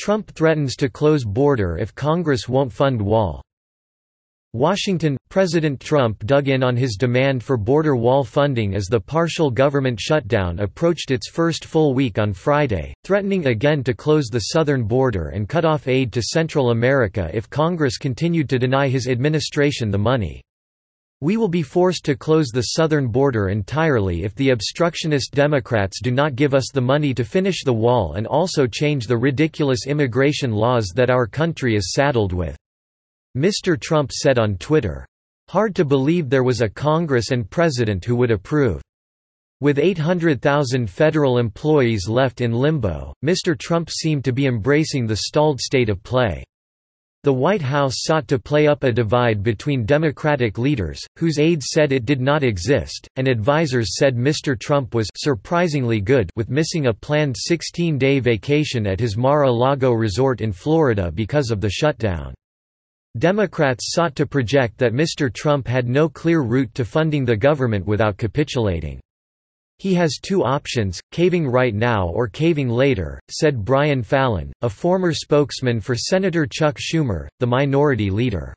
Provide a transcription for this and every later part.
Trump threatens to close border if Congress won't fund wall. Washington – President Trump dug in on his demand for border wall funding as the partial government shutdown approached its first full week on Friday, threatening again to close the southern border and cut off aid to Central America if Congress continued to deny his administration the money. We will be forced to close the southern border entirely if the obstructionist Democrats do not give us the money to finish the wall and also change the ridiculous immigration laws that our country is saddled with. Mr. Trump said on Twitter. Hard to believe there was a Congress and president who would approve. With 800,000 federal employees left in limbo, Mr. Trump seemed to be embracing the stalled state of play. The White House sought to play up a divide between Democratic leaders, whose aides said it did not exist, and advisers said Mr. Trump was surprisingly good with missing a planned 16-day vacation at his Mar-a-Lago resort in Florida because of the shutdown. Democrats sought to project that Mr. Trump had no clear route to funding the government without capitulating. He has two options, caving right now or caving later, said Brian Fallon, a former spokesman for Senator Chuck Schumer, the minority leader.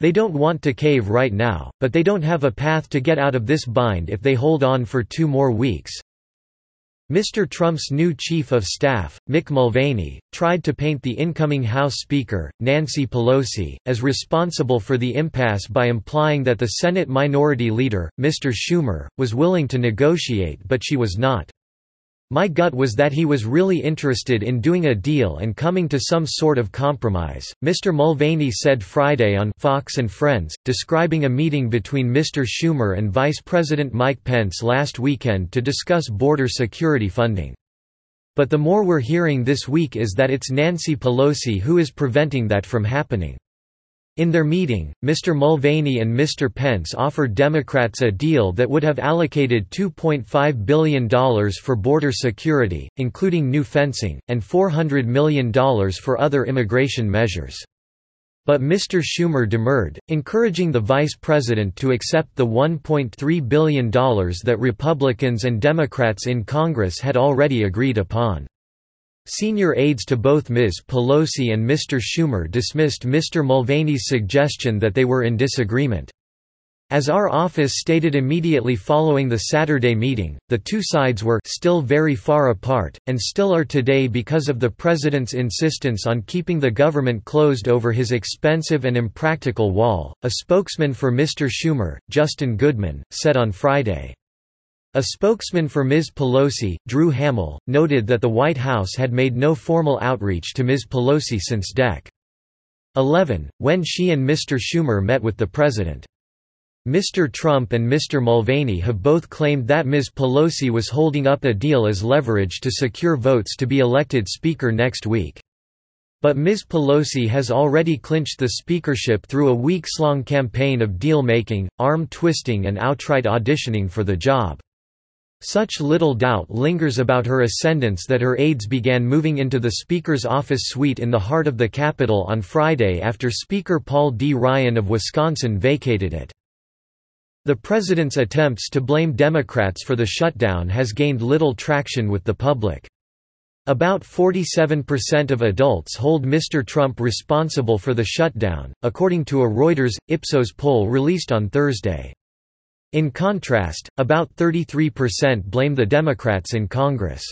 They don't want to cave right now, but they don't have a path to get out of this bind if they hold on for two more weeks. Mr. Trump's new chief of staff, Mick Mulvaney, tried to paint the incoming House Speaker, Nancy Pelosi, as responsible for the impasse by implying that the Senate Minority Leader, Mr. Schumer, was willing to negotiate but she was not. My gut was that he was really interested in doing a deal and coming to some sort of compromise, Mr. Mulvaney said Friday on Fox and Friends, describing a meeting between Mr. Schumer and Vice President Mike Pence last weekend to discuss border security funding. But the more we're hearing this week is that it's Nancy Pelosi who is preventing that from happening. In their meeting, Mr. Mulvaney and Mr. Pence offered Democrats a deal that would have allocated $2.5 billion for border security, including new fencing, and $400 million for other immigration measures. But Mr. Schumer demurred, encouraging the vice president to accept the $1.3 billion that Republicans and Democrats in Congress had already agreed upon. Senior aides to both Ms. Pelosi and Mr. Schumer dismissed Mr. Mulvaney's suggestion that they were in disagreement. As our office stated immediately following the Saturday meeting, the two sides were still very far apart, and still are today because of the president's insistence on keeping the government closed over his expensive and impractical wall. A spokesman for Mr. Schumer, Justin Goodman, said on Friday. A spokesman for Ms. Pelosi, Drew Hamill, noted that the White House had made no formal outreach to Ms. Pelosi since Dec. 11, when she and Mr. Schumer met with the president. Mr. Trump and Mr. Mulvaney have both claimed that Ms. Pelosi was holding up a deal as leverage to secure votes to be elected Speaker next week. But Ms. Pelosi has already clinched the speakership through a weeks-long campaign of deal-making, arm-twisting and outright auditioning for the job. Such little doubt lingers about her ascendance that her aides began moving into the Speaker's office suite in the heart of the Capitol on Friday after Speaker Paul D. Ryan of Wisconsin vacated it. The president's attempts to blame Democrats for the shutdown has gained little traction with the public. About 47% of adults hold Mr. Trump responsible for the shutdown, according to a Reuters, Ipsos poll released on Thursday. In contrast, about 33% blame the Democrats in Congress.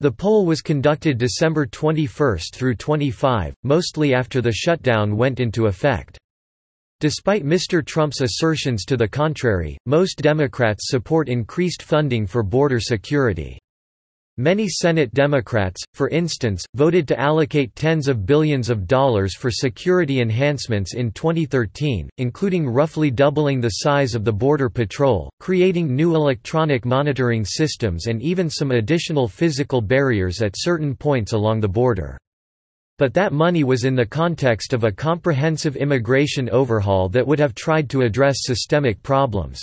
The poll was conducted December 21 through 25, mostly after the shutdown went into effect. Despite Mr. Trump's assertions to the contrary, most Democrats support increased funding for border security. Many Senate Democrats, for instance, voted to allocate tens of billions of dollars for security enhancements in 2013, including roughly doubling the size of the Border Patrol, creating new electronic monitoring systems and even some additional physical barriers at certain points along the border. But that money was in the context of a comprehensive immigration overhaul that would have tried to address systemic problems.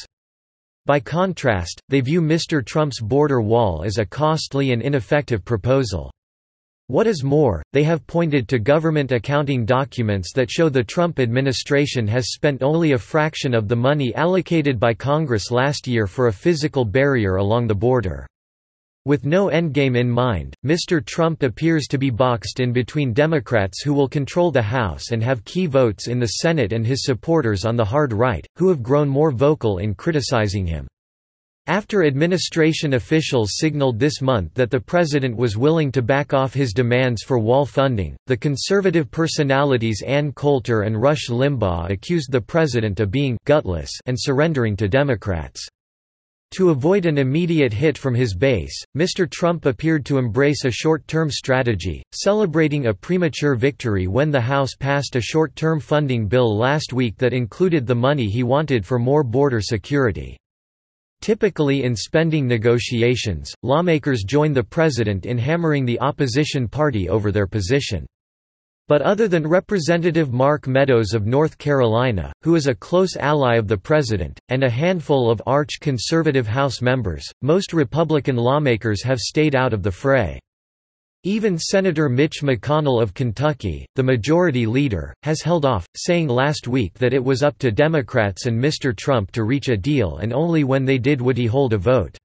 By contrast, they view Mr. Trump's border wall as a costly and ineffective proposal. What is more, they have pointed to government accounting documents that show the Trump administration has spent only a fraction of the money allocated by Congress last year for a physical barrier along the border. With no endgame in mind, Mr. Trump appears to be boxed in between Democrats who will control the House and have key votes in the Senate and his supporters on the hard right, who have grown more vocal in criticizing him. After administration officials signaled this month that the president was willing to back off his demands for wall funding, the conservative personalities Ann Coulter and Rush Limbaugh accused the president of being «gutless» and surrendering to Democrats. To avoid an immediate hit from his base, Mr. Trump appeared to embrace a short-term strategy, celebrating a premature victory when the House passed a short-term funding bill last week that included the money he wanted for more border security. Typically in spending negotiations, lawmakers join the president in hammering the opposition party over their position. But other than Representative Mark Meadows of North Carolina, who is a close ally of the president, and a handful of arch-conservative House members, most Republican lawmakers have stayed out of the fray. Even Senator Mitch McConnell of Kentucky, the majority leader, has held off, saying last week that it was up to Democrats and Mr. Trump to reach a deal and only when they did would he hold a vote.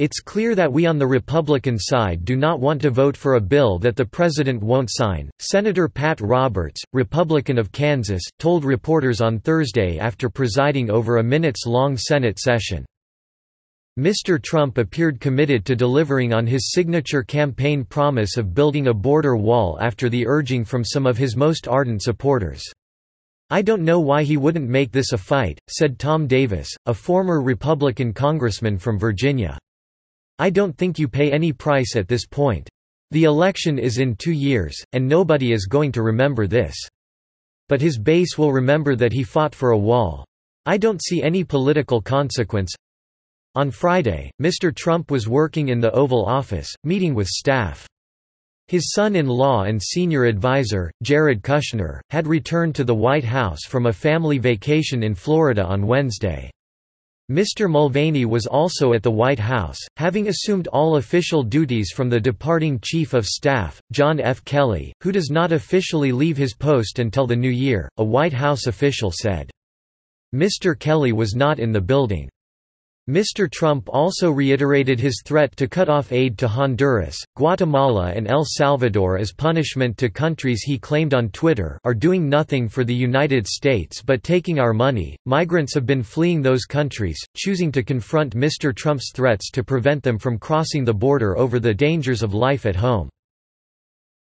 It's clear that we on the Republican side do not want to vote for a bill that the president won't sign, Senator Pat Roberts, Republican of Kansas, told reporters on Thursday after presiding over a minutes-long Senate session. Mr. Trump appeared committed to delivering on his signature campaign promise of building a border wall after the urging from some of his most ardent supporters. I don't know why he wouldn't make this a fight, said Tom Davis, a former Republican congressman from Virginia. I don't think you pay any price at this point. The election is in two years, and nobody is going to remember this. But his base will remember that he fought for a wall. I don't see any political consequence. On Friday, Mr. Trump was working in the Oval Office, meeting with staff. His son-in-law and senior advisor, Jared Kushner, had returned to the White House from a family vacation in Florida on Wednesday. Mr. Mulvaney was also at the White House, having assumed all official duties from the departing Chief of Staff, John F. Kelly, who does not officially leave his post until the new year, a White House official said. Mr. Kelly was not in the building. Mr. Trump also reiterated his threat to cut off aid to Honduras, Guatemala and El Salvador as punishment to countries he claimed on Twitter are doing nothing for the United States but taking our money. Migrants have been fleeing those countries, choosing to confront Mr. Trump's threats to prevent them from crossing the border over the dangers of life at home.